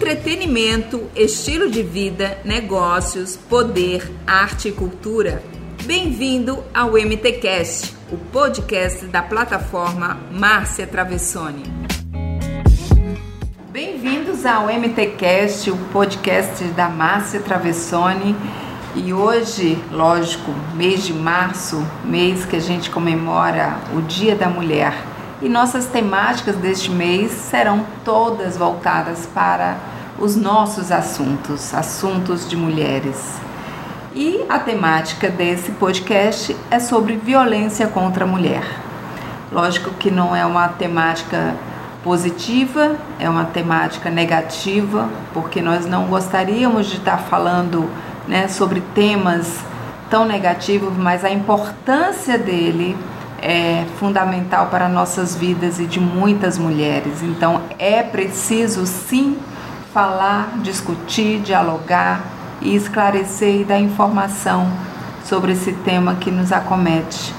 Entretenimento, estilo de vida, negócios, poder, arte e cultura. Bem-vindo ao MTcast, o podcast da plataforma Márcia Travessoni. Bem-vindos ao MTcast, o podcast da Márcia Travessoni. E hoje, lógico, mês de março, mês que a gente comemora o Dia da Mulher. E nossas temáticas deste mês serão todas voltadas para os nossos assuntos, assuntos de mulheres. E a temática desse podcast é sobre violência contra a mulher. Lógico que não é uma temática positiva, é uma temática negativa, porque nós não gostaríamos de estar falando né, sobre temas tão negativos, mas a importância dele é fundamental para nossas vidas e de muitas mulheres. Então é preciso sim falar, discutir, dialogar e esclarecer e dar informação sobre esse tema que nos acomete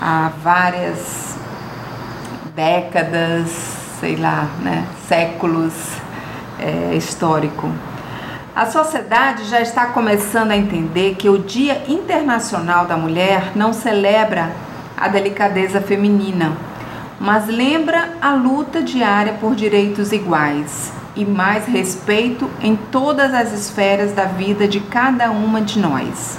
há várias décadas, sei lá, né, séculos é, histórico. A sociedade já está começando a entender que o Dia Internacional da Mulher não celebra a delicadeza feminina, mas lembra a luta diária por direitos iguais e mais respeito em todas as esferas da vida de cada uma de nós.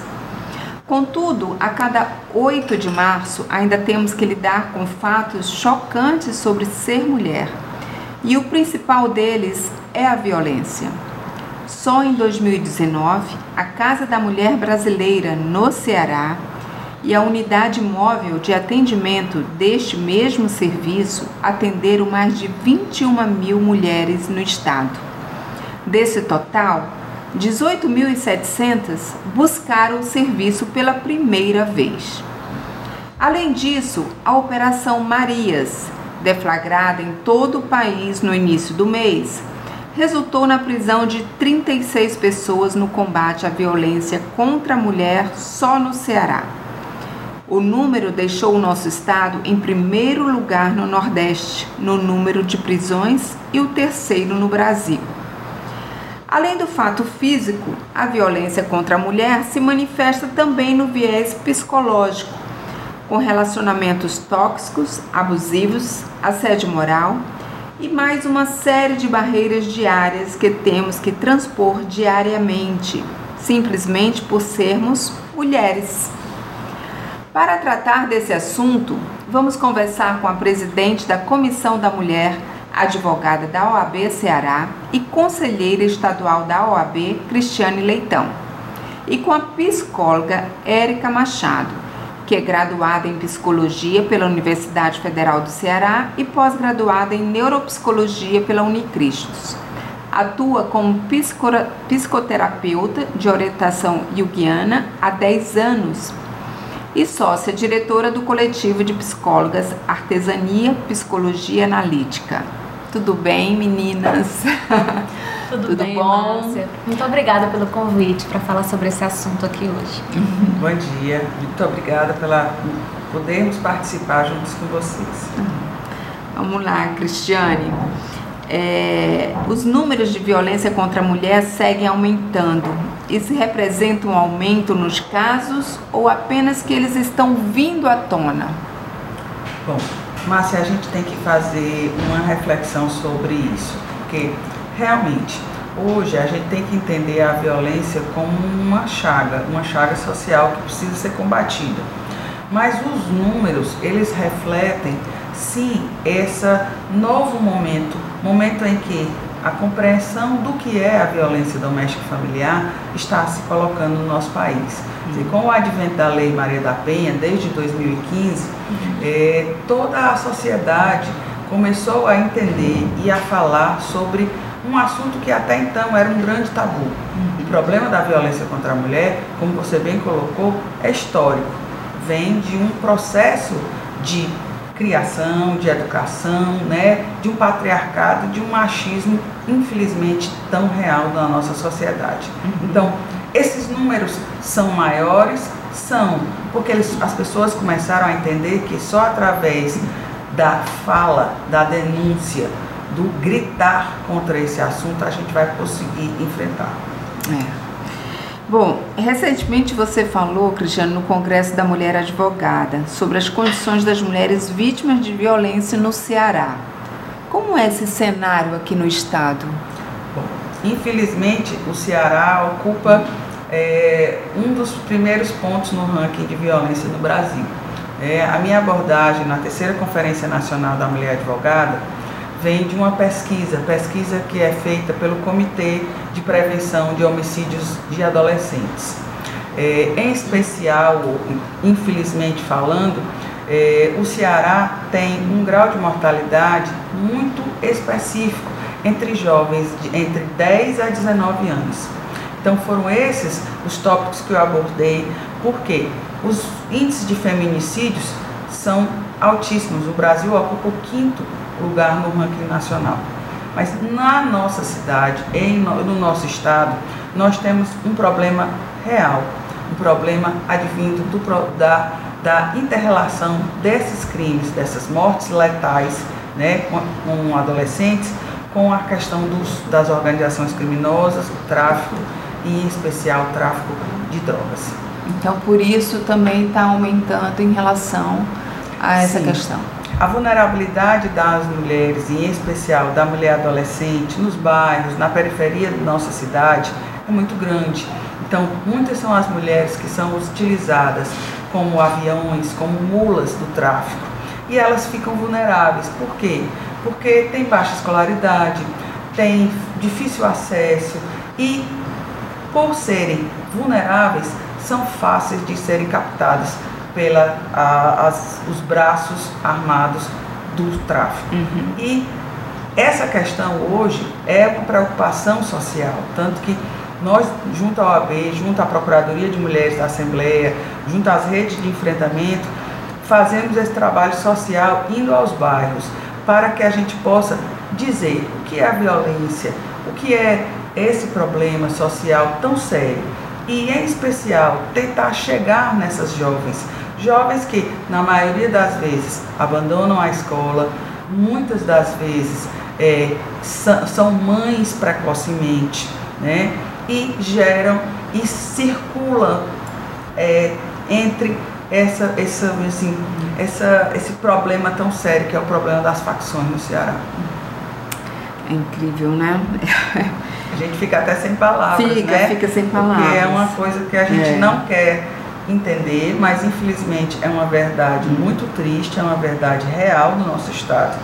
Contudo, a cada 8 de março ainda temos que lidar com fatos chocantes sobre ser mulher, e o principal deles é a violência. Só em 2019, a Casa da Mulher Brasileira no Ceará e a unidade móvel de atendimento deste mesmo serviço atenderam mais de 21 mil mulheres no estado. Desse total, 18.700 buscaram o serviço pela primeira vez. Além disso, a Operação Marias, deflagrada em todo o país no início do mês, resultou na prisão de 36 pessoas no combate à violência contra a mulher só no Ceará. O número deixou o nosso estado em primeiro lugar no Nordeste, no número de prisões e o terceiro no Brasil. Além do fato físico, a violência contra a mulher se manifesta também no viés psicológico, com relacionamentos tóxicos, abusivos, assédio moral e mais uma série de barreiras diárias que temos que transpor diariamente, simplesmente por sermos mulheres. Para tratar desse assunto, vamos conversar com a presidente da Comissão da Mulher, advogada da OAB Ceará e conselheira estadual da OAB, Cristiane Leitão, e com a psicóloga Érica Machado, que é graduada em psicologia pela Universidade Federal do Ceará e pós-graduada em neuropsicologia pela Unicristos. Atua como psicoterapeuta de orientação junguiana há 10 anos e sócia diretora do coletivo de psicólogas Artesania Psicologia Analítica. Tudo bem, meninas? Tudo, Tudo bem, bom? Márcia. Muito obrigada pelo convite para falar sobre esse assunto aqui hoje. Bom dia, muito obrigada pela podermos participar juntos com vocês. Vamos lá, Cristiane. É, os números de violência contra a mulher seguem aumentando. Isso representa um aumento nos casos ou apenas que eles estão vindo à tona? Bom, Márcia, a gente tem que fazer uma reflexão sobre isso, porque realmente hoje a gente tem que entender a violência como uma chaga, uma chaga social que precisa ser combatida. Mas os números, eles refletem sim esse novo momento, momento em que a compreensão do que é a violência doméstica e familiar está se colocando no nosso país. Uhum. Com o advento da Lei Maria da Penha, desde 2015, uhum. é, toda a sociedade começou a entender e a falar sobre um assunto que até então era um grande tabu. Uhum. O problema da violência contra a mulher, como você bem colocou, é histórico. Vem de um processo de criação, de educação, né, de um patriarcado, de um machismo, infelizmente, tão real na nossa sociedade. Uhum. Então, esses números são maiores? São, porque eles, as pessoas começaram a entender que só através da fala, da denúncia, do gritar contra esse assunto, a gente vai conseguir enfrentar. É. Bom, recentemente você falou, Cristiano, no Congresso da Mulher Advogada, sobre as condições das mulheres vítimas de violência no Ceará. Como é esse cenário aqui no estado? Bom, infelizmente, o Ceará ocupa é, um dos primeiros pontos no ranking de violência no Brasil. É, a minha abordagem na terceira Conferência Nacional da Mulher Advogada vem de uma pesquisa, pesquisa que é feita pelo Comitê de Prevenção de Homicídios de Adolescentes. É, em especial, infelizmente falando, é, o Ceará tem um grau de mortalidade muito específico entre jovens de entre 10 a 19 anos. Então foram esses os tópicos que eu abordei, porque os índices de feminicídios são altíssimos. O Brasil ocupa o quinto lugar no ranking nacional. Mas na nossa cidade, em, no nosso estado, nós temos um problema real, um problema advindo do, da, da interrelação desses crimes, dessas mortes letais né, com, com adolescentes, com a questão dos, das organizações criminosas, tráfico e, em especial, tráfico de drogas. Então, por isso também está aumentando em relação a essa Sim. questão. A vulnerabilidade das mulheres, em especial da mulher adolescente, nos bairros, na periferia da nossa cidade, é muito grande. Então, muitas são as mulheres que são utilizadas como aviões, como mulas do tráfico. E elas ficam vulneráveis. Por quê? Porque tem baixa escolaridade, tem difícil acesso e, por serem vulneráveis, são fáceis de serem captadas pela a, as, os braços armados do tráfico. Uhum. E essa questão hoje é uma preocupação social, tanto que nós, junto à OAB, junto à Procuradoria de Mulheres da Assembleia, junto às redes de enfrentamento, fazemos esse trabalho social indo aos bairros para que a gente possa dizer o que é a violência, o que é esse problema social tão sério e, em especial, tentar chegar nessas jovens Jovens que, na maioria das vezes, abandonam a escola, muitas das vezes é, são mães precocemente, né? E geram e circulam é, entre essa, essa, assim, essa, esse problema tão sério que é o problema das facções no Ceará. É incrível, né? A gente fica até sem palavras, fica, né? Fica sem palavras. Porque é uma coisa que a gente é. não quer entender, mas infelizmente é uma verdade muito triste, é uma verdade real do nosso Estado.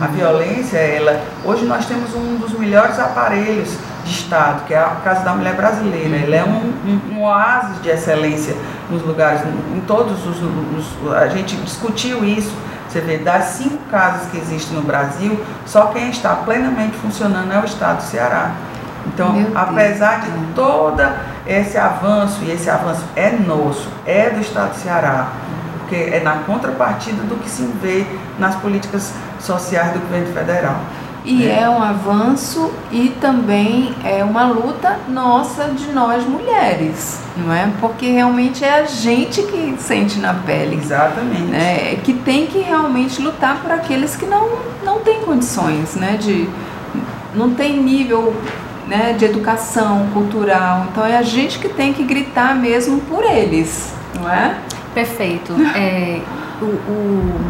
A violência, ela. Hoje nós temos um dos melhores aparelhos de Estado, que é a Casa da Mulher Brasileira. Ele é um, um, um oásis de excelência nos lugares, em todos os, os. A gente discutiu isso. Você vê, das cinco casas que existem no Brasil, só quem está plenamente funcionando é o Estado do Ceará. Então, apesar de toda esse avanço, e esse avanço é nosso, é do Estado do Ceará, porque é na contrapartida do que se vê nas políticas sociais do governo federal. E é. é um avanço e também é uma luta nossa de nós mulheres, não é? Porque realmente é a gente que sente na pele. Exatamente. Né? Que tem que realmente lutar por aqueles que não, não têm condições, né? De, não tem nível né, de educação cultural. Então é a gente que tem que gritar mesmo por eles, não é? Perfeito. É, o, o,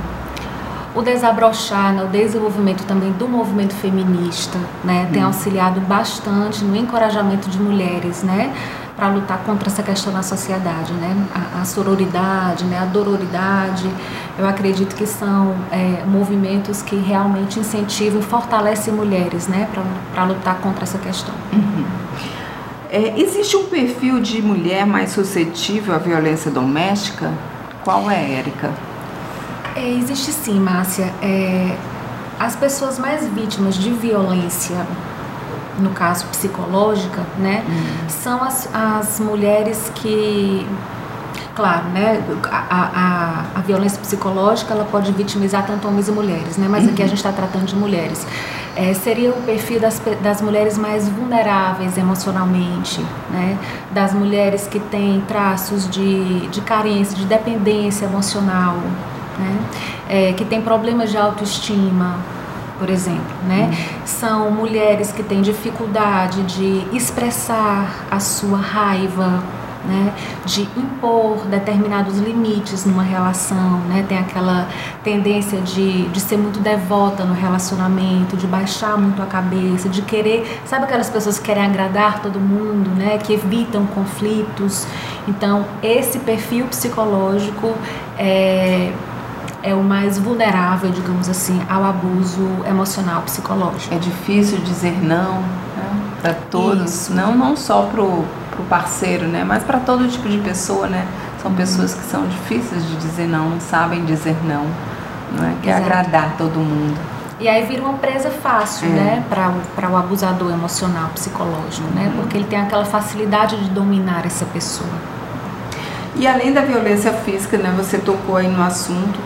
o desabrochar, né, o desenvolvimento também do movimento feminista, né, tem hum. auxiliado bastante no encorajamento de mulheres, né, para lutar contra essa questão na sociedade, né? A, a sororidade, né? a dororidade, eu acredito que são é, movimentos que realmente incentivam e fortalecem mulheres, né? Para lutar contra essa questão. Uhum. É, existe um perfil de mulher mais suscetível à violência doméstica? Qual é, Érica? É, existe sim, Márcia. É, as pessoas mais vítimas de violência no caso psicológica, né, uhum. são as, as mulheres que claro, né, a, a, a, violência psicológica ela pode vitimizar tanto homens e mulheres, né, mas uhum. aqui a uhum. gente está tratando de mulheres. É, seria o perfil das, das mulheres mais vulneráveis emocionalmente, né, das mulheres que têm traços de, de carência, de dependência emocional, né, é, que têm problemas de autoestima, por exemplo, né? Uhum. São mulheres que têm dificuldade de expressar a sua raiva, né, de impor determinados limites numa relação, né, tem aquela tendência de, de ser muito devota no relacionamento, de baixar muito a cabeça, de querer, sabe aquelas pessoas que querem agradar todo mundo, né, que evitam conflitos. Então, esse perfil psicológico é, é o mais vulnerável, digamos assim, ao abuso emocional psicológico. É difícil dizer não né, para todos, Isso. não não só pro pro parceiro, né? Mas para todo tipo de pessoa, né? São pessoas que são difíceis de dizer não, não sabem dizer não, não é? Quer agradar todo mundo. E aí vira uma presa fácil, é. né, para o abusador emocional, psicológico, né? uhum. né? Porque ele tem aquela facilidade de dominar essa pessoa. E além da violência física, né, você tocou aí no assunto,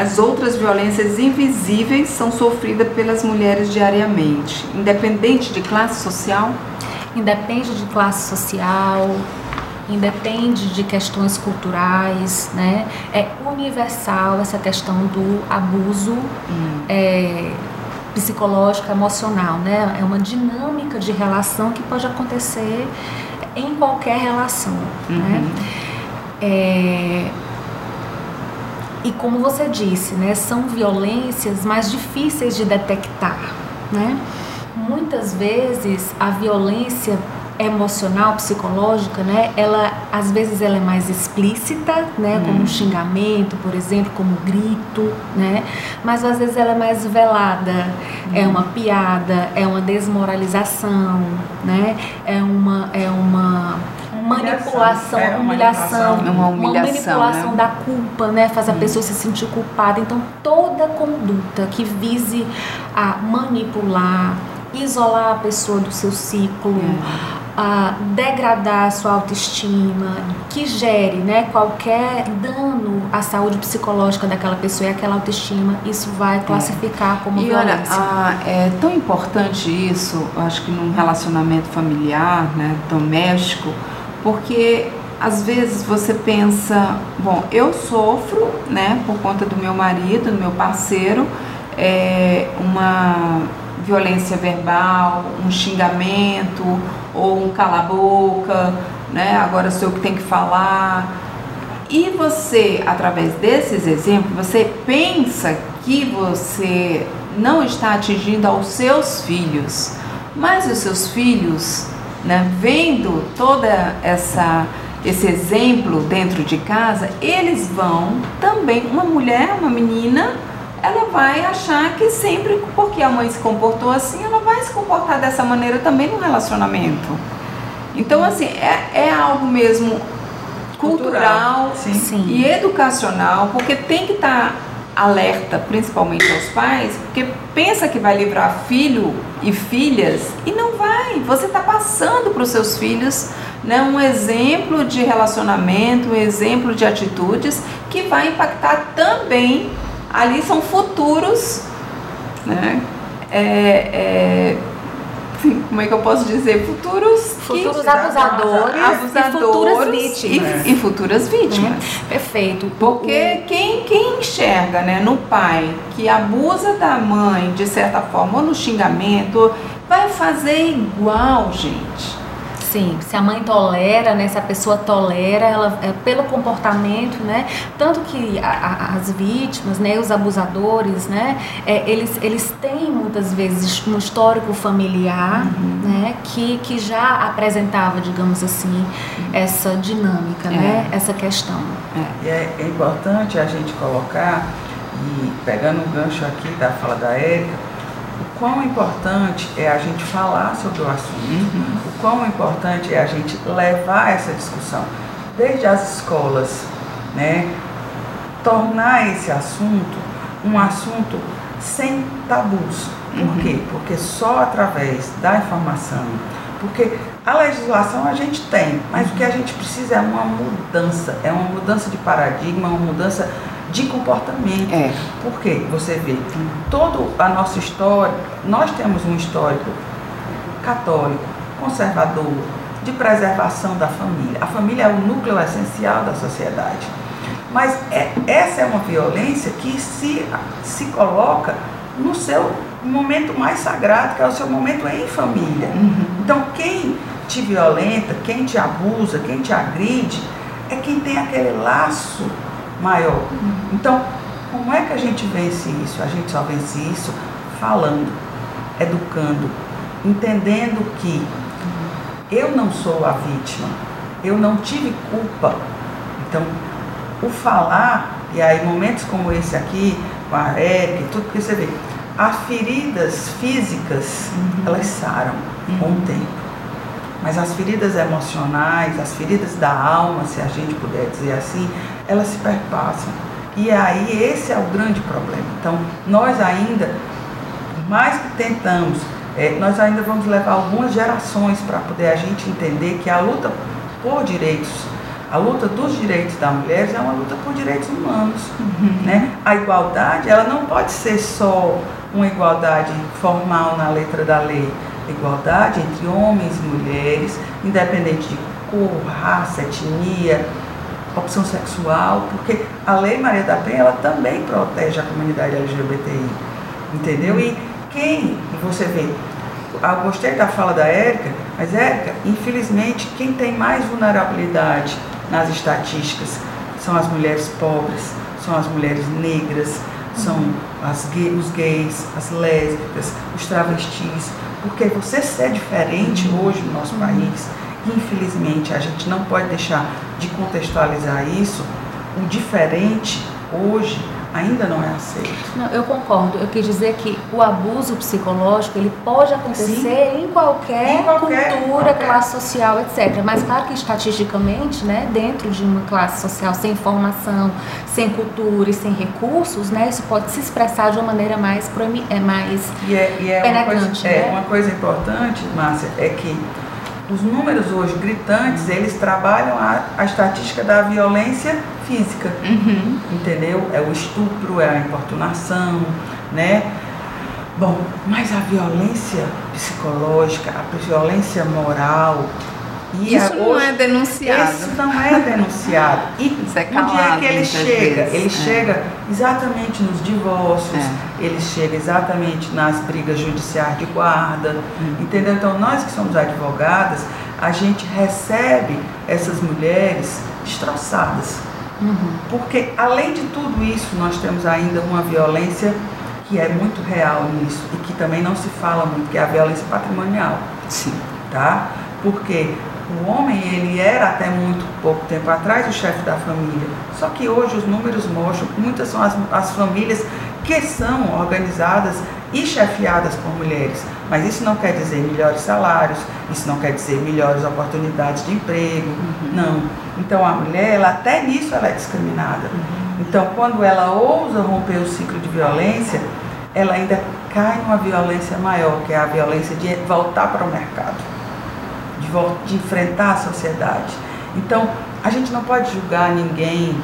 as outras violências invisíveis são sofridas pelas mulheres diariamente, independente de classe social? independe de classe social, independe de questões culturais, né? É universal essa questão do abuso hum. é, psicológico, emocional, né? É uma dinâmica de relação que pode acontecer em qualquer relação, né? uhum. né? É, e como você disse, né? São violências mais difíceis de detectar, né? muitas vezes a violência emocional, psicológica, né? Ela às vezes ela é mais explícita, né? Como um hum. xingamento, por exemplo, como um grito, né? Mas às vezes ela é mais velada, hum. é uma piada, é uma desmoralização, né? É uma é uma manipulação, é, humilhação, uma, uma humilhação, uma manipulação né? da culpa, né? Faz a hum. pessoa se sentir culpada. Então toda conduta que vise a manipular isolar a pessoa do seu ciclo, é. degradar a sua autoestima, que gere né, qualquer dano à saúde psicológica daquela pessoa e aquela autoestima, isso vai classificar como e violência. Olha, é tão importante isso, acho que num relacionamento familiar, né, doméstico, porque às vezes você pensa, bom, eu sofro, né, por conta do meu marido, do meu parceiro, é, uma violência verbal, um xingamento ou um cala-boca, né? Agora sou eu que tenho que falar. E você, através desses exemplos, você pensa que você não está atingindo aos seus filhos, mas os seus filhos, né, vendo toda essa esse exemplo dentro de casa, eles vão também, uma mulher, uma menina, ela vai achar que sempre, porque a mãe se comportou assim, ela vai se comportar dessa maneira também no relacionamento. Então, assim, é, é algo mesmo cultural, cultural sim. e educacional, porque tem que estar tá alerta, principalmente aos pais, porque pensa que vai livrar filho e filhas e não vai. Você está passando para os seus filhos né, um exemplo de relacionamento, um exemplo de atitudes que vai impactar também ali são futuros, né? É, é, como é que eu posso dizer? Futuros, futuros que, abusadores, abusadores e futuras vítimas. E, e futuras vítimas. É, perfeito. Porque quem, quem enxerga né, no pai que abusa da mãe, de certa forma, ou no xingamento, vai fazer igual, gente. Sim, se a mãe tolera, né, se a pessoa tolera, ela é, pelo comportamento, né, tanto que a, a, as vítimas, né, os abusadores, né, é, eles, eles têm muitas vezes um histórico familiar, uhum. né, que, que já apresentava, digamos assim, essa dinâmica, né, é. né, essa questão. É. E é, é importante a gente colocar e pegando o gancho aqui da fala da Érica quão importante é a gente falar sobre o assunto, uhum. o quão importante é a gente levar essa discussão, desde as escolas, né? Tornar esse assunto um assunto sem tabus. Por uhum. quê? Porque só através da informação, porque a legislação a gente tem, mas o que a gente precisa é uma mudança, é uma mudança de paradigma, uma mudança de comportamento. É. Porque você vê, toda a nossa história, nós temos um histórico católico, conservador, de preservação da família. A família é o núcleo essencial da sociedade. Mas é, essa é uma violência que se, se coloca no seu momento mais sagrado, que é o seu momento em família. Uhum. Então, quem te violenta, quem te abusa, quem te agride, é quem tem aquele laço maior. Uhum. Então, como é que a gente vence isso? A gente só vence isso falando, educando, entendendo que eu não sou a vítima, eu não tive culpa. Então, o falar, e aí momentos como esse aqui, com a e tudo, porque você vê, as feridas físicas, uhum. elas saram uhum. com o tempo. Mas as feridas emocionais, as feridas da alma, se a gente puder dizer assim, elas se perpassam. E aí esse é o grande problema. Então, nós ainda, por mais que tentamos, é, nós ainda vamos levar algumas gerações para poder a gente entender que a luta por direitos, a luta dos direitos das mulheres é uma luta por direitos humanos. Uhum. Né? A igualdade, ela não pode ser só uma igualdade formal na letra da lei. Igualdade entre homens e mulheres, independente de cor, raça, etnia, opção sexual, porque a Lei Maria da Penha ela também protege a comunidade LGBTI, entendeu? E quem, você vê, eu gostei da fala da Érica, mas Érica, infelizmente, quem tem mais vulnerabilidade nas estatísticas são as mulheres pobres, são as mulheres negras, são gay, os gays, as lésbicas, os travestis, porque você ser diferente hoje no nosso país Infelizmente, a gente não pode deixar de contextualizar isso. O diferente hoje ainda não é aceito. Não, eu concordo. Eu quis dizer que o abuso psicológico ele pode acontecer em qualquer, em qualquer, cultura, qualquer. classe social, etc. Mas claro que estatisticamente, né, dentro de uma classe social sem formação, sem cultura e sem recursos, né, isso pode se expressar de uma maneira mais é mais e é, e é penetrante. Uma coisa, é, né? é, uma coisa importante, Márcia, é que os números hoje gritantes, eles trabalham a, a estatística da violência física, uhum. entendeu? É o estupro, é a importunação, né? Bom, mas a violência psicológica, a violência moral, e isso não hoje, é denunciado. Isso não é denunciado. E isso é calado, dia que ele chega, vezes. ele é. chega exatamente nos divórcios, é. ele chega exatamente nas brigas judiciais de guarda, uhum. entendeu? Então nós que somos advogadas, a gente recebe essas mulheres destroçadas. Uhum. Porque além de tudo isso, nós temos ainda uma violência que é muito real nisso e que também não se fala muito, que é a violência patrimonial. Sim. Tá? Porque o homem, ele era até muito pouco tempo atrás o chefe da família. Só que hoje os números mostram que muitas são as, as famílias que são organizadas e chefiadas por mulheres. Mas isso não quer dizer melhores salários, isso não quer dizer melhores oportunidades de emprego, uhum. não. Então a mulher, ela, até nisso ela é discriminada. Uhum. Então quando ela ousa romper o ciclo de violência, ela ainda cai numa violência maior, que é a violência de voltar para o mercado de, de enfrentar a sociedade. Então, a gente não pode julgar ninguém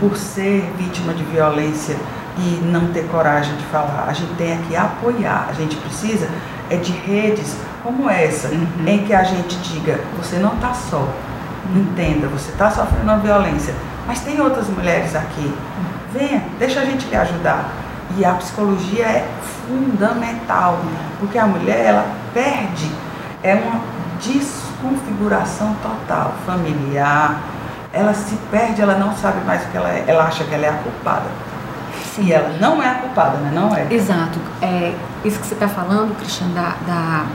por ser vítima de violência e não ter coragem de falar. A gente tem que apoiar. A gente precisa é de redes como essa, uhum. em que a gente diga, você não está só. Uhum. Entenda, você está sofrendo uma violência, mas tem outras mulheres aqui. Venha, deixa a gente lhe ajudar. E a psicologia é fundamental, porque a mulher ela perde, é uma desconfiguração total, familiar. Ela se perde, ela não sabe mais o que ela é, ela acha que ela é a culpada. Sim. E ela não é a culpada, né? Não é. Exato. É, isso que você está falando, Cristian, da, da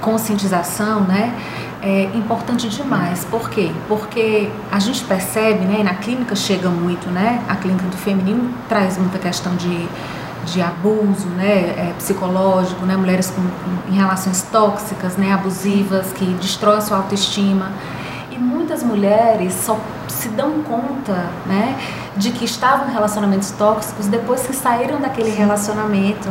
conscientização, né? É importante demais. Por quê? Porque a gente percebe, né? Na clínica chega muito, né? A clínica do feminino traz muita questão de de abuso né, é, psicológico, né, mulheres com, com, em relações tóxicas, né, abusivas, que destroem sua autoestima. E muitas mulheres só se dão conta né, de que estavam em relacionamentos tóxicos depois que saíram daquele relacionamento.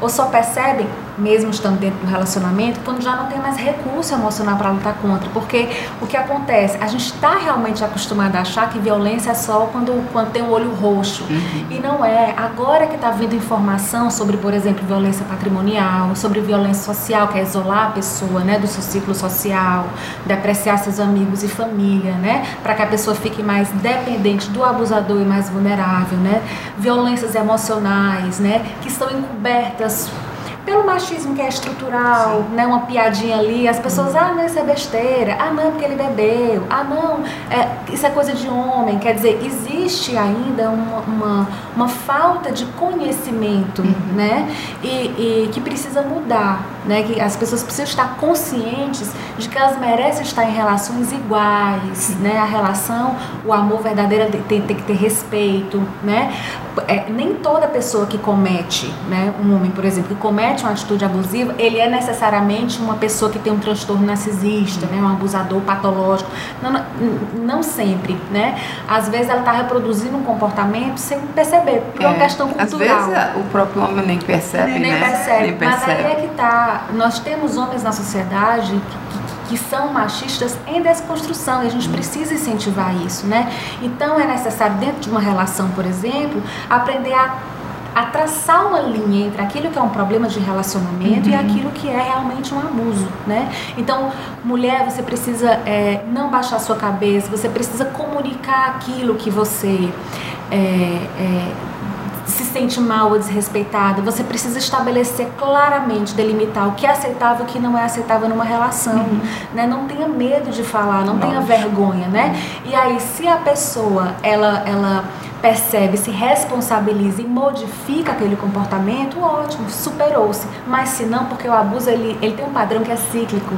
Ou só percebem, mesmo estando dentro do relacionamento, quando já não tem mais recurso emocional para lutar contra. Porque o que acontece? A gente está realmente acostumado a achar que violência é só quando, quando tem o olho roxo. Uhum. E não é. Agora que está vindo informação sobre, por exemplo, violência patrimonial, sobre violência social, que é isolar a pessoa né, do seu ciclo social, depreciar seus amigos e família, né, para que a pessoa pessoa fique mais dependente do abusador e mais vulnerável, né? Violências emocionais, né? Que estão encobertas pelo machismo que é estrutural, né? Uma piadinha ali, as pessoas, ah, não, isso é besteira, ah, não, porque ele bebeu, ah, não, é, isso é coisa de homem. Quer dizer, existe ainda uma, uma, uma falta de conhecimento, uhum. né? E, e, que precisa mudar, né? Que as pessoas precisam estar conscientes de que elas merecem estar em relações iguais, uhum. né? A relação, o amor verdadeiro tem, tem que ter respeito, né? É, nem toda pessoa que comete, né? Um homem, por exemplo, que comete uma atitude abusiva, ele é necessariamente uma pessoa que tem um transtorno narcisista, né, um abusador patológico. Não, não, não sempre, né? Às vezes ela está reproduzindo um comportamento sem perceber, por é, uma questão cultural. Às vezes o próprio homem nem percebe, nem né? Percebe. Nem percebe. Mas aí é que tá. Nós temos homens na sociedade que, que que são machistas em desconstrução e a gente precisa incentivar isso, né? Então é necessário dentro de uma relação, por exemplo, aprender a a traçar uma linha entre aquilo que é um problema de relacionamento uhum. e aquilo que é realmente um abuso, né? Então, mulher, você precisa é, não baixar sua cabeça, você precisa comunicar aquilo que você é, é, se sente mal ou desrespeitada, você precisa estabelecer claramente, delimitar o que é aceitável e o que não é aceitável numa relação, uhum. né? Não tenha medo de falar, não Nossa. tenha vergonha, né? E aí, se a pessoa, ela, ela percebe, se responsabiliza e modifica aquele comportamento, ótimo, superou-se. Mas se não, porque o abuso ele, ele tem um padrão que é cíclico.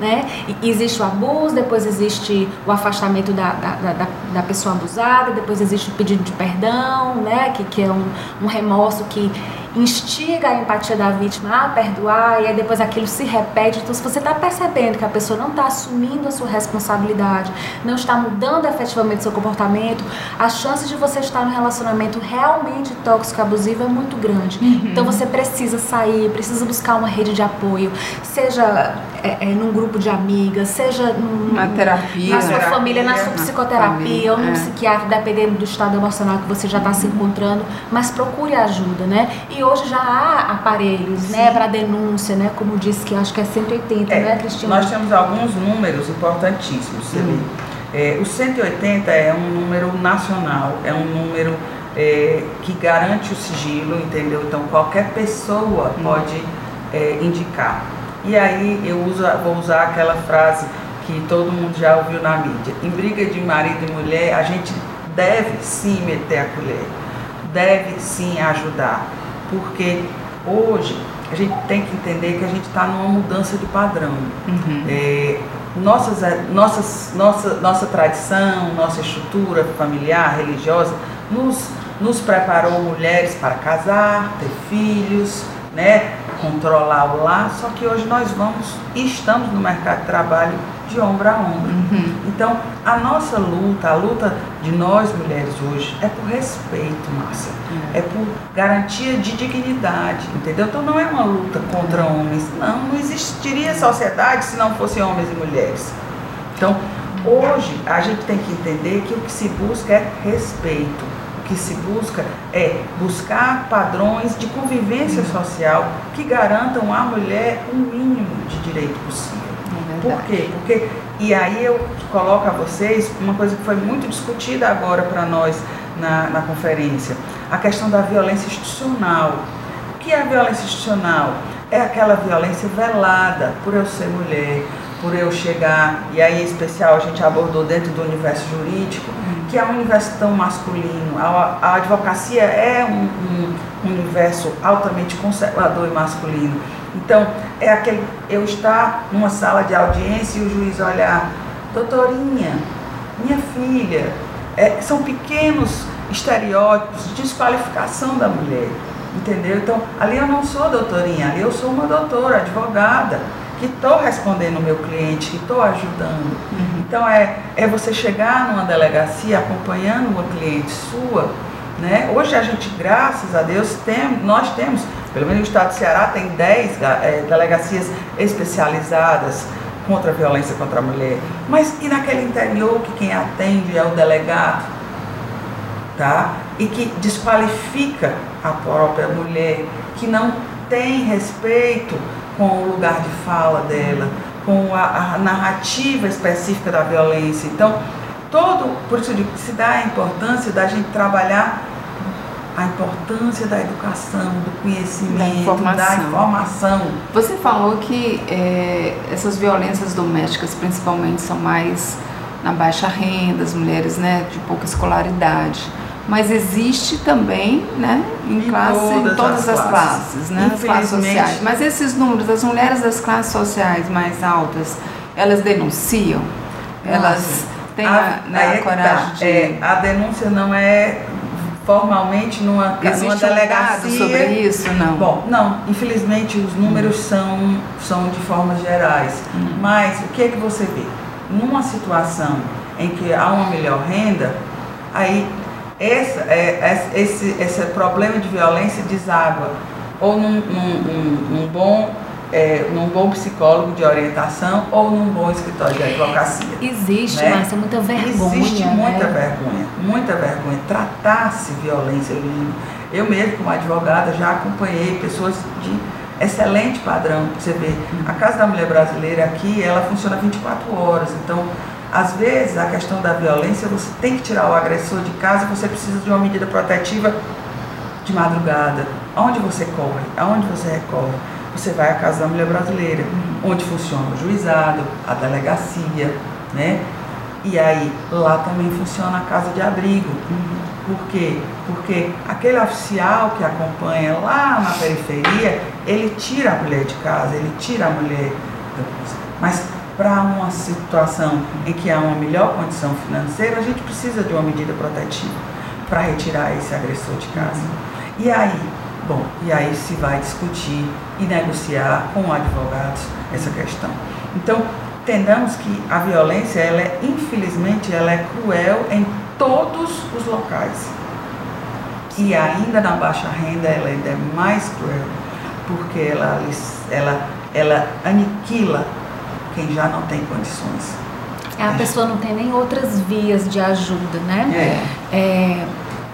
Né? Existe o abuso, depois existe o afastamento da, da, da, da, pessoa abusada, depois existe o pedido de perdão, né? que, que é um, um remorso que instiga a empatia da vítima a perdoar e aí depois aquilo se repete. Então, se você está percebendo que a pessoa não está assumindo a sua responsabilidade, não está mudando efetivamente seu comportamento, a chance de você estar num relacionamento realmente tóxico, abusivo é muito grande. Uhum. Então, você precisa sair, precisa buscar uma rede de apoio, seja é, é, num grupo de amigas, seja num, na terapia, na sua terapia, família, na sua psicoterapia ou num é. psiquiatra, dependendo do estado emocional que você já está se encontrando, mas procure ajuda, né? E hoje já há aparelhos, né, para denúncia, né, como disse que acho que é 180, é, né, Cristina? Nós temos alguns números importantíssimos, hum. é, o 180 é um número nacional, é um número é, que garante o sigilo, entendeu? Então qualquer pessoa hum. pode é, indicar. E aí eu uso, vou usar aquela frase que todo mundo já ouviu na mídia. Em briga de marido e mulher, a gente deve sim meter a colher, deve sim ajudar porque hoje a gente tem que entender que a gente está numa mudança de padrão. Uhum. É, nossas, nossas, nossa, nossa tradição, nossa estrutura familiar, religiosa, nos, nos preparou mulheres para casar, ter filhos, né, controlar o lar, só que hoje nós vamos e estamos no mercado de trabalho de ombro a ombro. Uhum. Então, a nossa luta, a luta de nós mulheres hoje é por respeito, Márcia. Uhum. É por garantia de dignidade, entendeu? Então não é uma luta contra homens. Não, não existiria sociedade se não fossem homens e mulheres. Então, hoje a gente tem que entender que o que se busca é respeito. O que se busca é buscar padrões de convivência uhum. social que garantam à mulher o um mínimo de direito possível. Por quê? Porque, e aí eu coloco a vocês uma coisa que foi muito discutida agora para nós na, na conferência, a questão da violência institucional. O que é a violência institucional? É aquela violência velada por eu ser mulher, por eu chegar, e aí em especial a gente abordou dentro do universo jurídico, que é um universo tão masculino. A, a advocacia é um, um, um universo altamente conservador e masculino. Então, é aquele eu estar numa sala de audiência e o juiz olhar, doutorinha, minha filha, é, são pequenos estereótipos de desqualificação da mulher, entendeu? Então, ali eu não sou doutorinha, ali eu sou uma doutora, advogada, que estou respondendo o meu cliente, que estou ajudando. Uhum. Então, é, é você chegar numa delegacia acompanhando uma cliente sua, né? Hoje a gente, graças a Deus, tem, nós temos pelo menos no estado do Ceará tem 10 é, delegacias especializadas contra a violência contra a mulher. Mas e naquele interior que quem atende é o delegado, tá? E que desqualifica a própria mulher, que não tem respeito com o lugar de fala dela, com a, a narrativa específica da violência. Então, todo, por isso eu se dá a importância da gente trabalhar a importância da educação, do conhecimento, da informação. Da informação. Você falou que é, essas violências domésticas principalmente são mais na baixa renda, as mulheres né, de pouca escolaridade. Mas existe também, né, em, classe, todas, em todas as, as classes, classes, né, as classes sociais. Mas esses números, as mulheres das classes sociais mais altas, elas denunciam? Nossa. Elas têm a, a, né, a é coragem tá. de... É, a denúncia não é formalmente numa, Existe numa delegacia. Um sobre isso, não? Bom, não. Infelizmente os números hum. são, são de formas gerais. Hum. Mas o que é que você vê? Numa situação em que há uma melhor renda, aí essa, é, esse, esse problema de violência deságua ou num, num, num, num bom é, num bom psicólogo de orientação ou num bom escritório de advocacia. Existe, né? Márcia, muita vergonha. Existe né? muita vergonha, muita vergonha. Tratar-se violência. Eu mesmo, como advogada, já acompanhei pessoas de excelente padrão. Você vê, a Casa da Mulher Brasileira aqui, ela funciona 24 horas. Então, às vezes, a questão da violência, você tem que tirar o agressor de casa, você precisa de uma medida protetiva de madrugada. Aonde você corre? Aonde você recorre? Você vai à Casa da Mulher Brasileira, onde funciona o juizado, a delegacia, né? E aí lá também funciona a casa de abrigo. Por quê? Porque aquele oficial que acompanha lá na periferia, ele tira a mulher de casa, ele tira a mulher. Mas para uma situação em que há uma melhor condição financeira, a gente precisa de uma medida protetiva para retirar esse agressor de casa. E aí, Bom, e aí se vai discutir e negociar com advogados essa questão. Então, entendamos que a violência, ela é, infelizmente, ela é cruel em todos os locais. E ainda na baixa renda, ela ainda é mais cruel, porque ela, ela, ela aniquila quem já não tem condições. A pessoa não tem nem outras vias de ajuda, né? É. é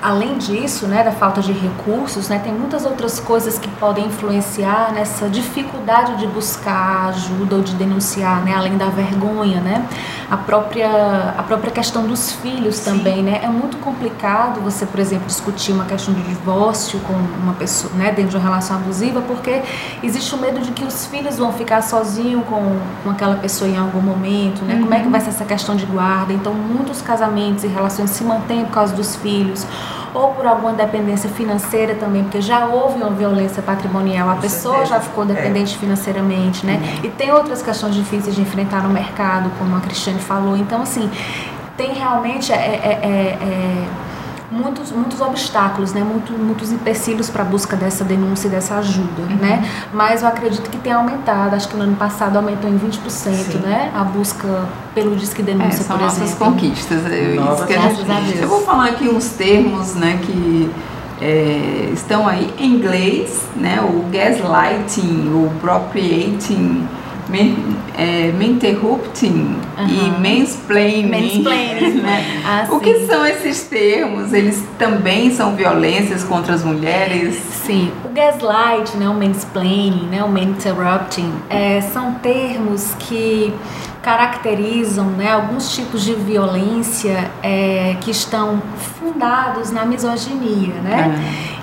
além disso, né, da falta de recursos, né, tem muitas outras coisas que podem influenciar nessa dificuldade de buscar ajuda ou de denunciar, né, além da vergonha, né, a própria a própria questão dos filhos Sim. também, né, é muito complicado você, por exemplo, discutir uma questão de divórcio com uma pessoa, né, dentro de uma relação abusiva, porque existe o medo de que os filhos vão ficar sozinhos com, com aquela pessoa em algum momento, né, uhum. como é que uhum. vai ser essa questão de guarda? Então, muitos casamentos e relações se mantêm por causa dos filhos ou por alguma dependência financeira também, porque já houve uma violência patrimonial, a Com pessoa certeza. já ficou é. dependente é. financeiramente, né? Uhum. E tem outras questões difíceis de enfrentar no mercado, como a Cristiane falou. Então, assim, tem realmente é, é, é, é muitos, muitos obstáculos, né? Muito, muitos empecilhos para a busca dessa denúncia e dessa ajuda, uhum. né? Mas eu acredito que tem aumentado, acho que no ano passado aumentou em 20%, Sim. né? A busca pelo Disque Denúncia, é, são por nossas exemplo. conquistas. Eu, a gente, eu vou falar aqui uns termos, né, que é, estão aí em inglês, né? O gaslighting, o appropriating men, é, interrupting uhum. e mansplaining. mansplaining. Né? Ah, o que são esses termos? Eles também são violências contra as mulheres? Sim. O gaslight, né, o mansplaining, né, o interrupting, é, são termos que caracterizam né, alguns tipos de violência é, que estão fundados na misoginia, né?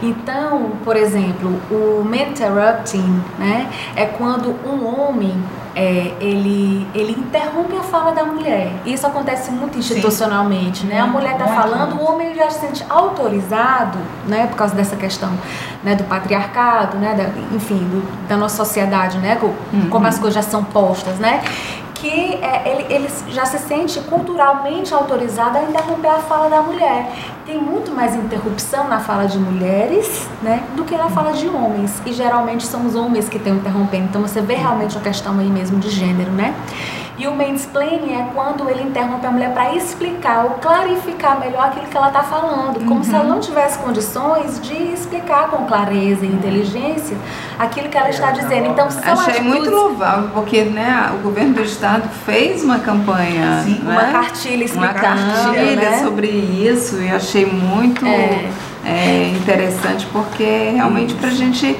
É. Então, por exemplo, o interrupting, né, é quando um homem é, ele, ele interrompe a fala da mulher. Isso acontece muito institucionalmente, Sim. né? A mulher está falando, o homem já se sente autorizado, né? Por causa dessa questão né, do patriarcado, né? Da, enfim, do, da nossa sociedade, né? Como, uhum. como as coisas já são postas, né? Que é, ele, ele já se sente culturalmente autorizado a interromper a fala da mulher. Tem muito mais interrupção na fala de mulheres né, do que na fala de homens. E geralmente são os homens que estão interrompendo. Então você vê realmente uma questão aí mesmo de gênero, né? E o mansplaining é quando ele interrompe a mulher para explicar ou clarificar melhor aquilo que ela está falando, como uhum. se ela uhum. não tivesse condições de explicar com clareza e inteligência aquilo que ela está dizendo. Então, são Achei atitudes... muito louvável, porque né, o governo do estado fez uma campanha, Sim, né? uma cartilha explicando, uma cartilha né? sobre isso e achei muito é. É, interessante, porque realmente para a gente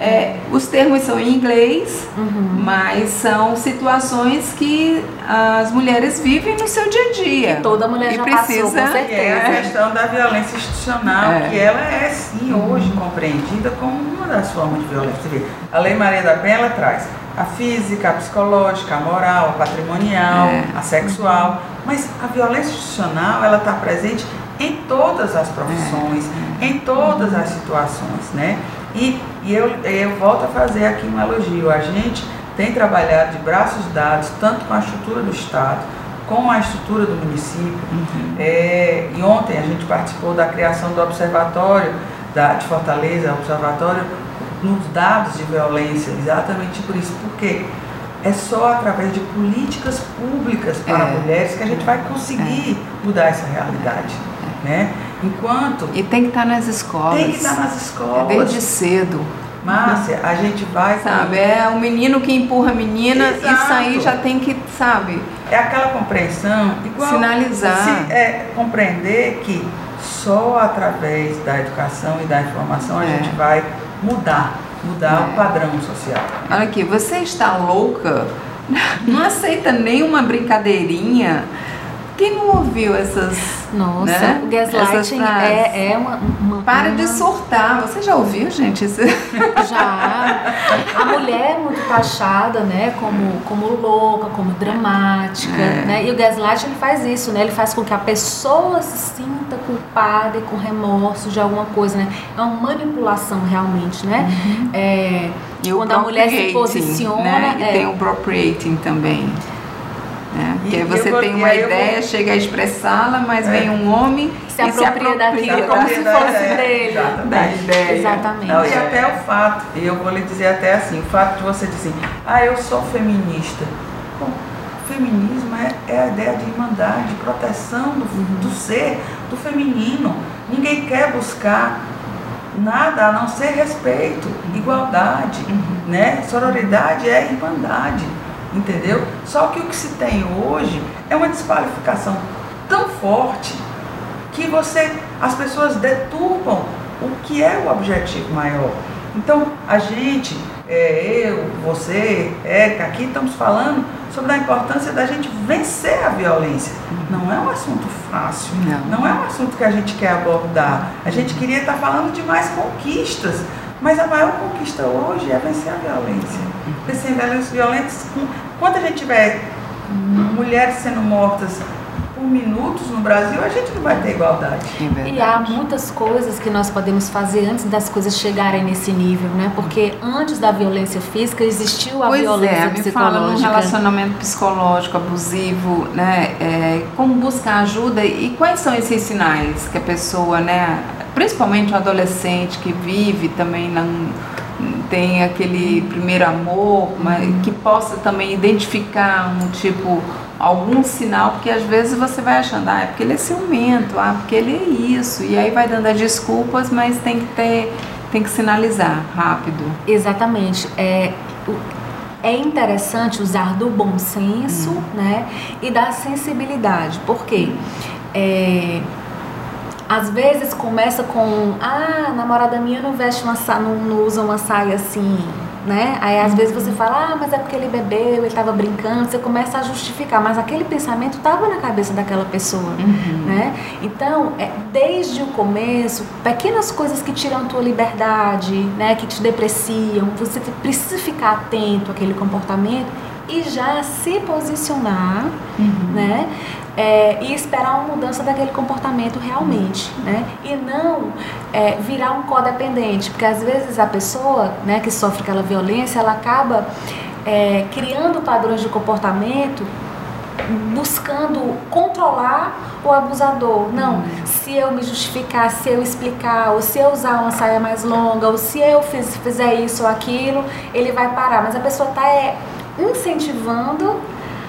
É, os termos são em inglês, Uhum. mas são situações que as mulheres vivem no seu dia a dia. E toda mulher E já precisa- passou, com Que é a certeza. questão da violência institucional, É. que ela é sim hoje compreendida como uma das formas de violência. Você vê, a Lei Maria da Penha ela traz a física, a psicológica, a moral, a patrimonial, É. a sexual, mas a violência institucional ela está presente em todas as profissões, em todas as situações, né? E, e eu, eu volto a fazer aqui um elogio. A gente tem trabalhado de braços dados, tanto com a estrutura do Estado, com a estrutura do município. É, e ontem a gente participou da criação do Observatório da, de Fortaleza, Observatório nos dados de violência, exatamente por isso. Porque é só através de políticas públicas para É. mulheres que a gente vai conseguir mudar essa realidade. Né? Enquanto E tem que estar nas escolas. tem que estar nas É escolas. desde cedo. Márcia, a gente vai. Sabe, é o menino que empurra a menina, Exato. isso aí já tem que, sabe, É aquela compreensão igual Sinalizar. se- é, compreender que só através da educação e da informação a É. gente vai mudar, mudar É. o padrão social. Olha aqui, você está louca? Não aceita nenhuma brincadeirinha? Quem não ouviu essas. Nossa, né? o gaslighting é, é uma, uma. Para uma- de surtar. Você já ouviu, gente? Isso... Já. A mulher é muito taxada, né, como, como louca, como dramática, É. né? E o gaslight ele faz isso, né? Ele faz com que a pessoa se sinta culpada e com remorso de alguma coisa, né? É uma manipulação realmente, né? É, E o quando a mulher se posiciona, Né? E é. tem o appropriating também. Porque E- você tem uma ideia, vou- chega a expressá-la, mas É. vem um homem Se e apropria daquilo como se fosse ideia, dele. exatamente. da ideia. Exatamente. Não, e até o fato, eu vou lhe dizer até assim, o fato de você dizer ah, eu sou feminista. Bom, feminismo é, é a ideia de irmandade, de proteção do, do ser, do feminino. Ninguém quer buscar nada a não ser respeito, igualdade, né? Sororidade é irmandade, entendeu? Só que o que se tem hoje é uma desqualificação tão forte que você, as pessoas deturpam o que é o objetivo maior. Então, a gente, é, eu, você, Érica, aqui estamos falando sobre a importância da gente vencer a violência. Não é um assunto fácil, Não. não é um assunto que a gente quer abordar. A gente queria estar falando de mais conquistas, mas a maior conquista hoje é vencer a violência. Vencer violências violentas. Quando a gente tiver mulheres sendo mortas por minutos no Brasil, a gente não vai ter igualdade. É. E há muitas coisas que nós podemos fazer antes das coisas chegarem nesse nível, né? Porque antes da violência física existiu a Pois violência é, me fala num psicológica. relacionamento psicológico abusivo, né? é, como buscar ajuda e quais são esses sinais que a pessoa, né? Principalmente o adolescente que vive também não tem aquele primeiro amor, mas que possa também identificar um tipo algum sinal, porque às vezes você vai achando, ah, é porque ele é ciumento, ah, porque ele é isso, e aí vai dando as desculpas, mas tem que ter, tem que sinalizar rápido. Exatamente. É, é interessante usar do bom senso né, e da sensibilidade. Por quê? É, às vezes começa com ah, a namorada minha não veste uma sa não, não usa uma saia assim, né? Aí às vezes você fala, ah, mas é porque ele bebeu, ele estava brincando, você começa a justificar, mas aquele pensamento estava na cabeça daquela pessoa, né? Então, é, desde o começo, pequenas coisas que tiram tua liberdade, né, que te depreciam, você precisa ficar atento àquele comportamento e já se posicionar, né? É, e esperar uma mudança daquele comportamento realmente, né? E não é, virar um codependente, porque às vezes a pessoa, né, que sofre aquela violência, ela acaba é, criando padrões de comportamento buscando controlar o abusador. Não, se eu me justificar, se eu explicar, ou se eu usar uma saia mais longa, ou se eu fiz- fizer isso ou aquilo, ele vai parar. Mas a pessoa está é, incentivando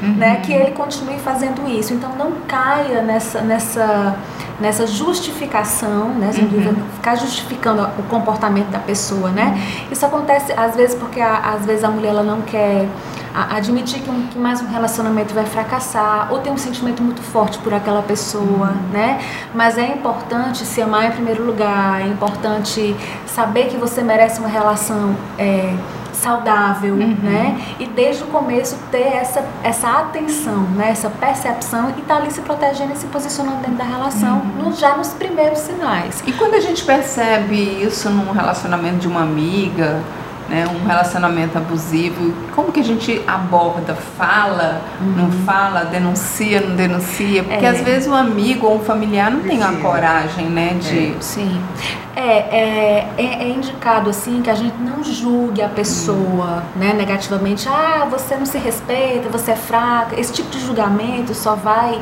né, que ele continue fazendo isso. Então não caia nessa, nessa, nessa justificação, né, dúvida, ficar justificando o comportamento da pessoa, né? Isso acontece às vezes porque a- às vezes a mulher ela não quer admitir que, um, que, mais um relacionamento vai fracassar, ou ter um sentimento muito forte por aquela pessoa, uhum. né? Mas é importante se amar em primeiro lugar, é importante saber que você merece uma relação. É, saudável, uhum. né? E desde o começo ter essa, essa atenção, né? Essa percepção e estar tá ali se protegendo e se posicionando dentro da relação uhum. já nos primeiros sinais. E quando a gente percebe isso num relacionamento de uma amiga, né, um relacionamento abusivo, como que a gente aborda, fala, uhum. não fala, denuncia, não denuncia, porque é. às vezes o amigo ou um familiar não tem a coragem, né, de... É. Sim, é, é, é, é, indicado assim que a gente não julgue a pessoa, uhum. né, negativamente, ah, você não se respeita, você é fraca, esse tipo de julgamento só vai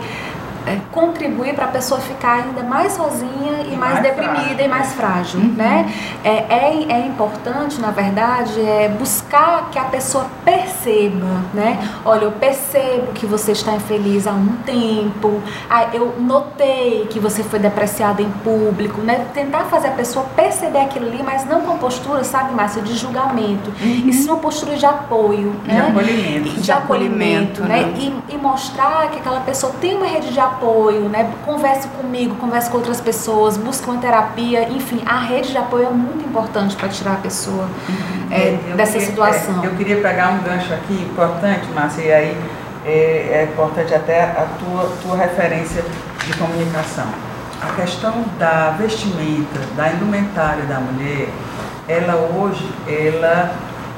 é, contribuir para a pessoa ficar ainda mais sozinha e, e mais, mais, deprimida frágil. e mais frágil, uhum. né? É, é, é, importante, na verdade, é buscar que a pessoa perceba, né? Olha, eu percebo que você está infeliz há um tempo, ah, eu notei que você foi depreciada em público, né? Tentar fazer a pessoa perceber aquilo ali, mas não com postura, sabe, Márcia, de julgamento, uhum. e sim uma postura de apoio, de né? Acolhimento. De, de acolhimento, né? né? E, e mostrar que aquela pessoa tem uma rede de apoio apoio, né? Converse comigo, converse com outras pessoas, busque uma terapia, enfim, a rede de apoio é muito importante para tirar a pessoa uhum. é, dessa queria, situação. É, eu queria pegar um gancho aqui importante, Márcia, e aí é, é importante até a tua, tua referência de comunicação. A questão da vestimenta, da indumentária da mulher, ela hoje, ela,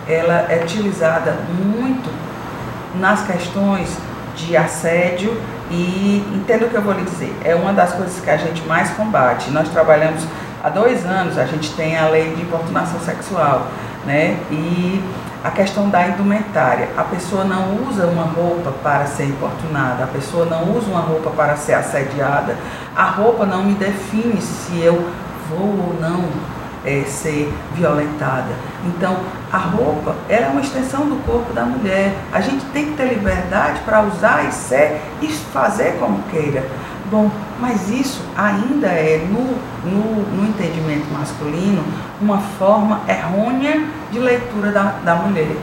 ela é utilizada muito nas questões de assédio e entenda o que eu vou lhe dizer, é uma das coisas que a gente mais combate. Nós trabalhamos há dois anos, a gente tem a lei de importunação sexual, né? E a questão da indumentária. A pessoa não usa uma roupa para ser importunada, a pessoa não usa uma roupa para ser assediada. A roupa não me define se eu vou ou não é, ser violentada. Então, a roupa é uma extensão do corpo da mulher. A gente tem que ter liberdade para usar e ser e fazer como queira. Bom, mas isso ainda é, no, no, no entendimento masculino, uma forma errônea de leitura da, da mulher.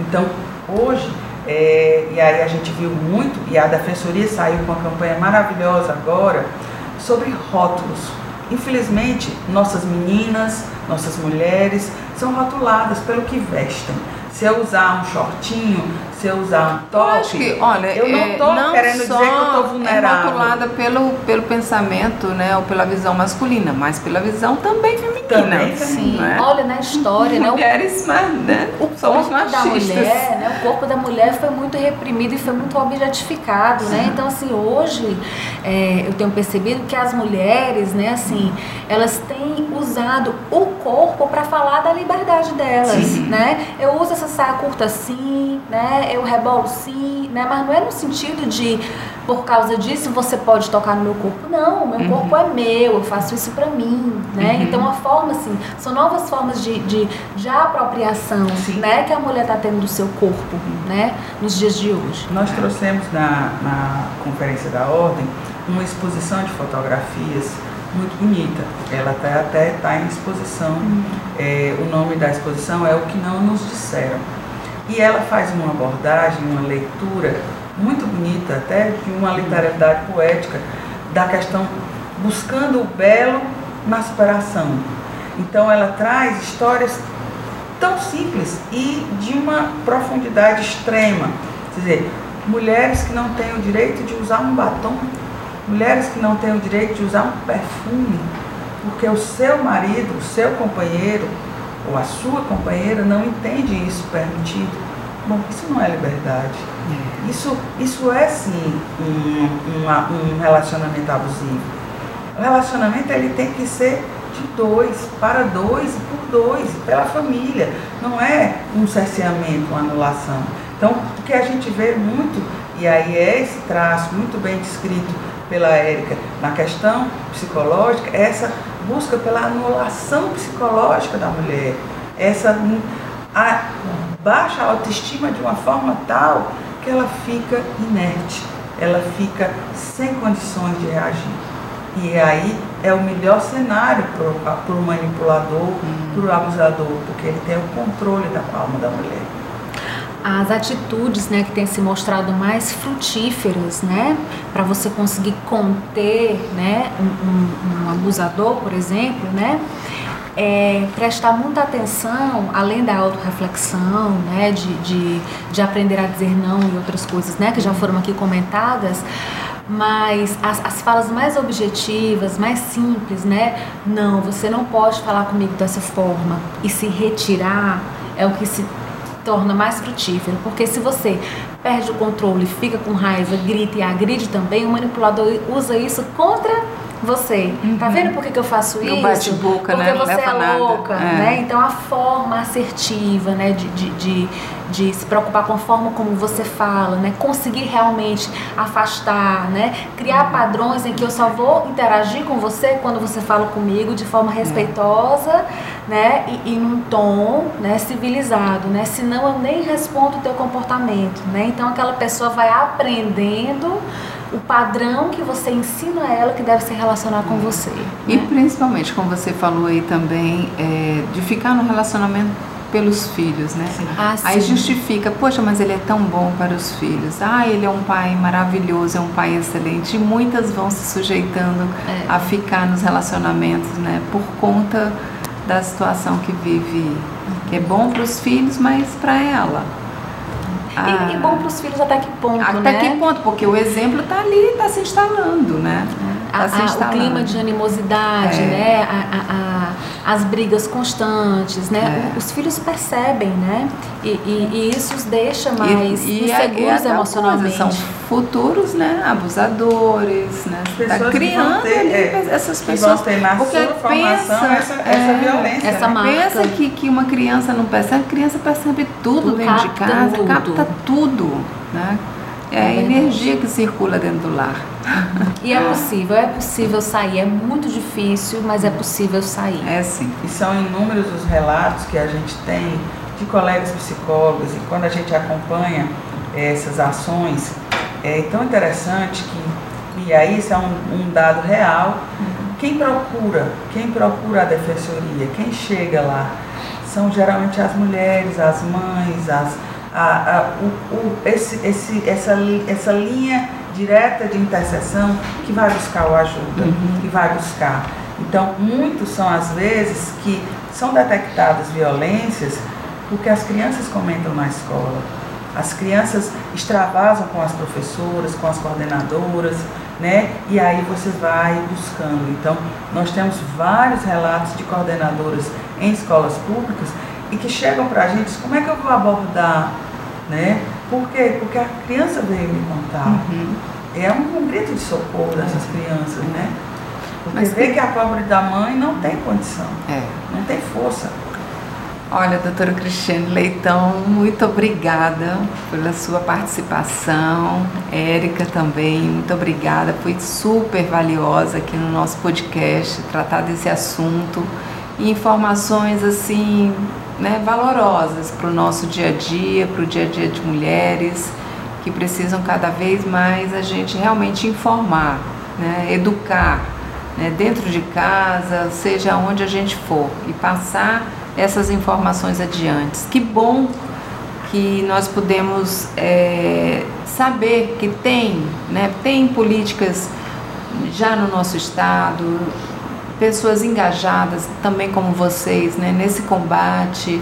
Então, hoje, é, e aí a gente viu muito, e a Defensoria saiu com uma campanha maravilhosa agora, sobre rótulos Infelizmente, nossas meninas, nossas mulheres são rotuladas pelo que vestem. Se eu usar um shortinho, se eu usar um top, acho que, olha, eu não estou é, querendo dizer que eu estou é vulnerável. É rotulada pelo, pelo pensamento, né, ou pela visão masculina, mas pela visão também feminina. Também Sim. Né? Olha na história, né? Mulheres, né? O corpo da mulher, né? O corpo da mulher foi muito reprimido e foi muito objetificado, né? Sim. né? Então assim, hoje é, eu tenho percebido que as mulheres, né, assim, elas têm usado o corpo para falar da liberdade delas, Sim. né? Eu uso essa saia curta assim, né? Eu rebolo sim, né? Mas não é no sentido de, por causa disso, você pode tocar no meu corpo. Não, meu uhum. corpo é meu, eu faço isso para mim, né? Uhum. Então, a forma, assim, são novas formas de, de, de apropriação, sim. né? Que a mulher está tendo do seu corpo, né? Nos dias de hoje. Nós trouxemos na, na Conferência da Ordem uma exposição de fotografias muito bonita. Ela tá, até está em exposição. Uhum. É, o nome da exposição é O Que Não Nos Disseram. E ela faz uma abordagem, uma leitura muito bonita, até de uma literalidade poética, da questão buscando o belo na superação. Então ela traz histórias tão simples e de uma profundidade extrema. Quer dizer, mulheres que não têm o direito de usar um batom, mulheres que não têm o direito de usar um perfume, porque o seu marido, o seu companheiro, ou a sua companheira não entende isso permitido. Bom, isso não é liberdade. É. Isso, isso é sim um, uma, um relacionamento abusivo. O relacionamento ele tem que ser de dois, para dois e por dois, pela família. Não é um cerceamento, uma anulação. Então, o que a gente vê muito, e aí é esse traço muito bem descrito pela Érica na questão psicológica, é essa busca pela anulação psicológica da mulher, essa a, baixa autoestima de uma forma tal que ela fica inerte, ela fica sem condições de reagir. E aí é o melhor cenário para o manipulador, para o abusador, porque ele tem o controle da palma da mulher. As atitudes né, que têm se mostrado mais frutíferas né, para você conseguir conter né, um, um, um abusador, por exemplo, né, é, prestar muita atenção, além da autorreflexão, né, de, de, de aprender a dizer não e outras coisas né, que já foram aqui comentadas, mas as, as falas mais objetivas, mais simples, né? Não, você não pode falar comigo dessa forma e se retirar é o que se torna mais frutífero, porque se você perde o controle, fica com raiva, grita e agride também, o manipulador usa isso contra você. Tá uhum. Tá vendo por que, que eu faço isso? bate-boca, né? Porque você é louca, é. né? Então a forma assertiva, né? De, de, de, de, se preocupar com a forma como você fala, né? Conseguir realmente afastar, né? Criar uhum. padrões em que eu só vou interagir com você quando você fala comigo de forma respeitosa, é. né? E, e num tom, né? Civilizado, né? Senão eu nem respondo o teu comportamento, né? Então aquela pessoa vai aprendendo o padrão que você ensina a ela que deve se relacionar com você. E né? principalmente, como você falou aí também, é, de ficar no relacionamento pelos filhos, né? Ah, aí justifica, poxa, mas ele é tão bom para os filhos. Ah, ele é um pai maravilhoso, é um pai excelente. E muitas vão se sujeitando é. a ficar nos relacionamentos, né? Por conta da situação que vive, que é bom para os filhos, mas para ela. Ah. E, e, bom para os filhos até que ponto, até né? que ponto, porque o exemplo está ali, está se instalando, né? Tá a, instalando. o clima de animosidade, é. né? A, a, as brigas constantes, né? É. Os filhos percebem, né? E, e, e isso os deixa mais e, inseguros emocionalmente. Coisa, são futuros, né? Abusadores, né? Está criando ter, ali, é, essas pessoas. Que vão ter na porque sua formação essa, essa é, violência. Essa né? Pensa que, que uma criança não percebe, a criança percebe tudo, tudo dentro de casa, tudo. capta tudo, né? É a energia que circula dentro do lar. E é possível, é possível sair. É muito difícil, mas é possível sair. É sim. E são inúmeros os relatos que a gente tem de colegas psicólogos e quando a gente acompanha essas ações, é tão interessante que, e aí isso é um, um dado real, quem procura, quem procura a defensoria, quem chega lá, são geralmente as mulheres, as mães, as, a, a, o, o, esse, esse, essa, essa linha direta de intercessão que vai buscar o ajuda, uhum. que vai buscar. Então, muitos são as vezes que são detectadas violências porque as crianças comentam na escola. As crianças extravasam com as professoras, com as coordenadoras, né? E aí você vai buscando. Então, nós temos vários relatos de coordenadoras em escolas públicas que chegam para a gente, como é que eu vou abordar, né? Por quê? Porque a criança veio me contar. Uhum. É um, um grito de socorro dessas crianças, né? Porque Mas vê que a pobre da mãe não tem condição, é. não tem força. Olha, doutora Cristiane Leitão, muito obrigada pela sua participação. Érica também, muito obrigada. Foi super valiosa aqui no nosso podcast tratar desse assunto e informações assim, né, valorosas para o nosso dia a dia, para o dia a dia de mulheres que precisam cada vez mais a gente realmente informar, né, educar, né, dentro de casa, seja onde a gente for, e passar essas informações adiante. Que bom que nós podemos é, saber que tem, né, tem políticas já no nosso estado, pessoas engajadas também como vocês, né, nesse combate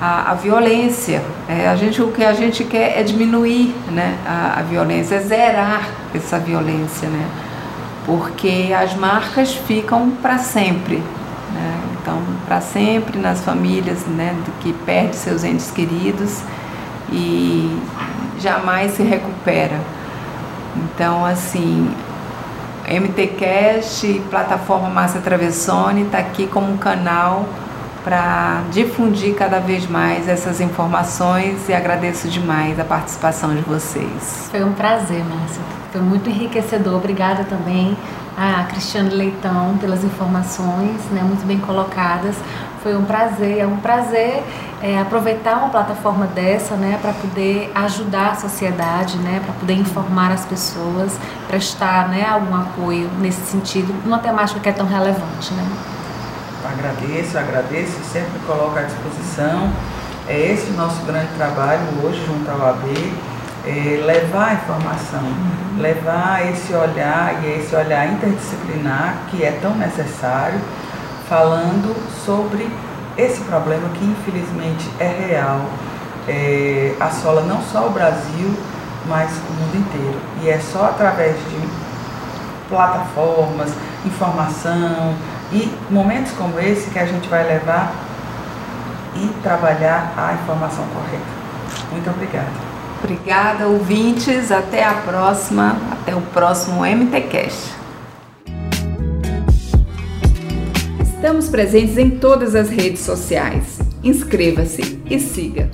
à, à violência. É, a gente, o que a gente quer é diminuir né, a, a violência, é zerar essa violência, né, porque as marcas ficam para sempre. Né? Então, para sempre nas famílias né, que perde seus entes queridos e jamais se recupera. Então, assim, MTCast, plataforma Márcia Travessone, está aqui como um canal para difundir cada vez mais essas informações e agradeço demais a participação de vocês. Foi um prazer, Márcia. Foi muito enriquecedor. Obrigada também a Cristiane Leitão pelas informações, né, muito bem colocadas. Foi um prazer, é um prazer é, aproveitar uma plataforma dessa, né, para poder ajudar a sociedade, né, para poder informar as pessoas, prestar, né, algum apoio nesse sentido, numa temática que é tão relevante, né. Agradeço, agradeço, sempre coloco à disposição É esse o nosso grande trabalho hoje junto ao AB, é levar a informação, uhum. levar esse olhar e esse olhar interdisciplinar que é tão necessário, falando sobre esse problema que infelizmente é real, é, assola não só o Brasil, mas o mundo inteiro. E é só através de plataformas, informação e momentos como esse que a gente vai levar e trabalhar a informação correta. Muito obrigada. Obrigada, ouvintes. Até a próxima. Até o próximo MTCast. Estamos presentes em todas as redes sociais. Inscreva-se e siga.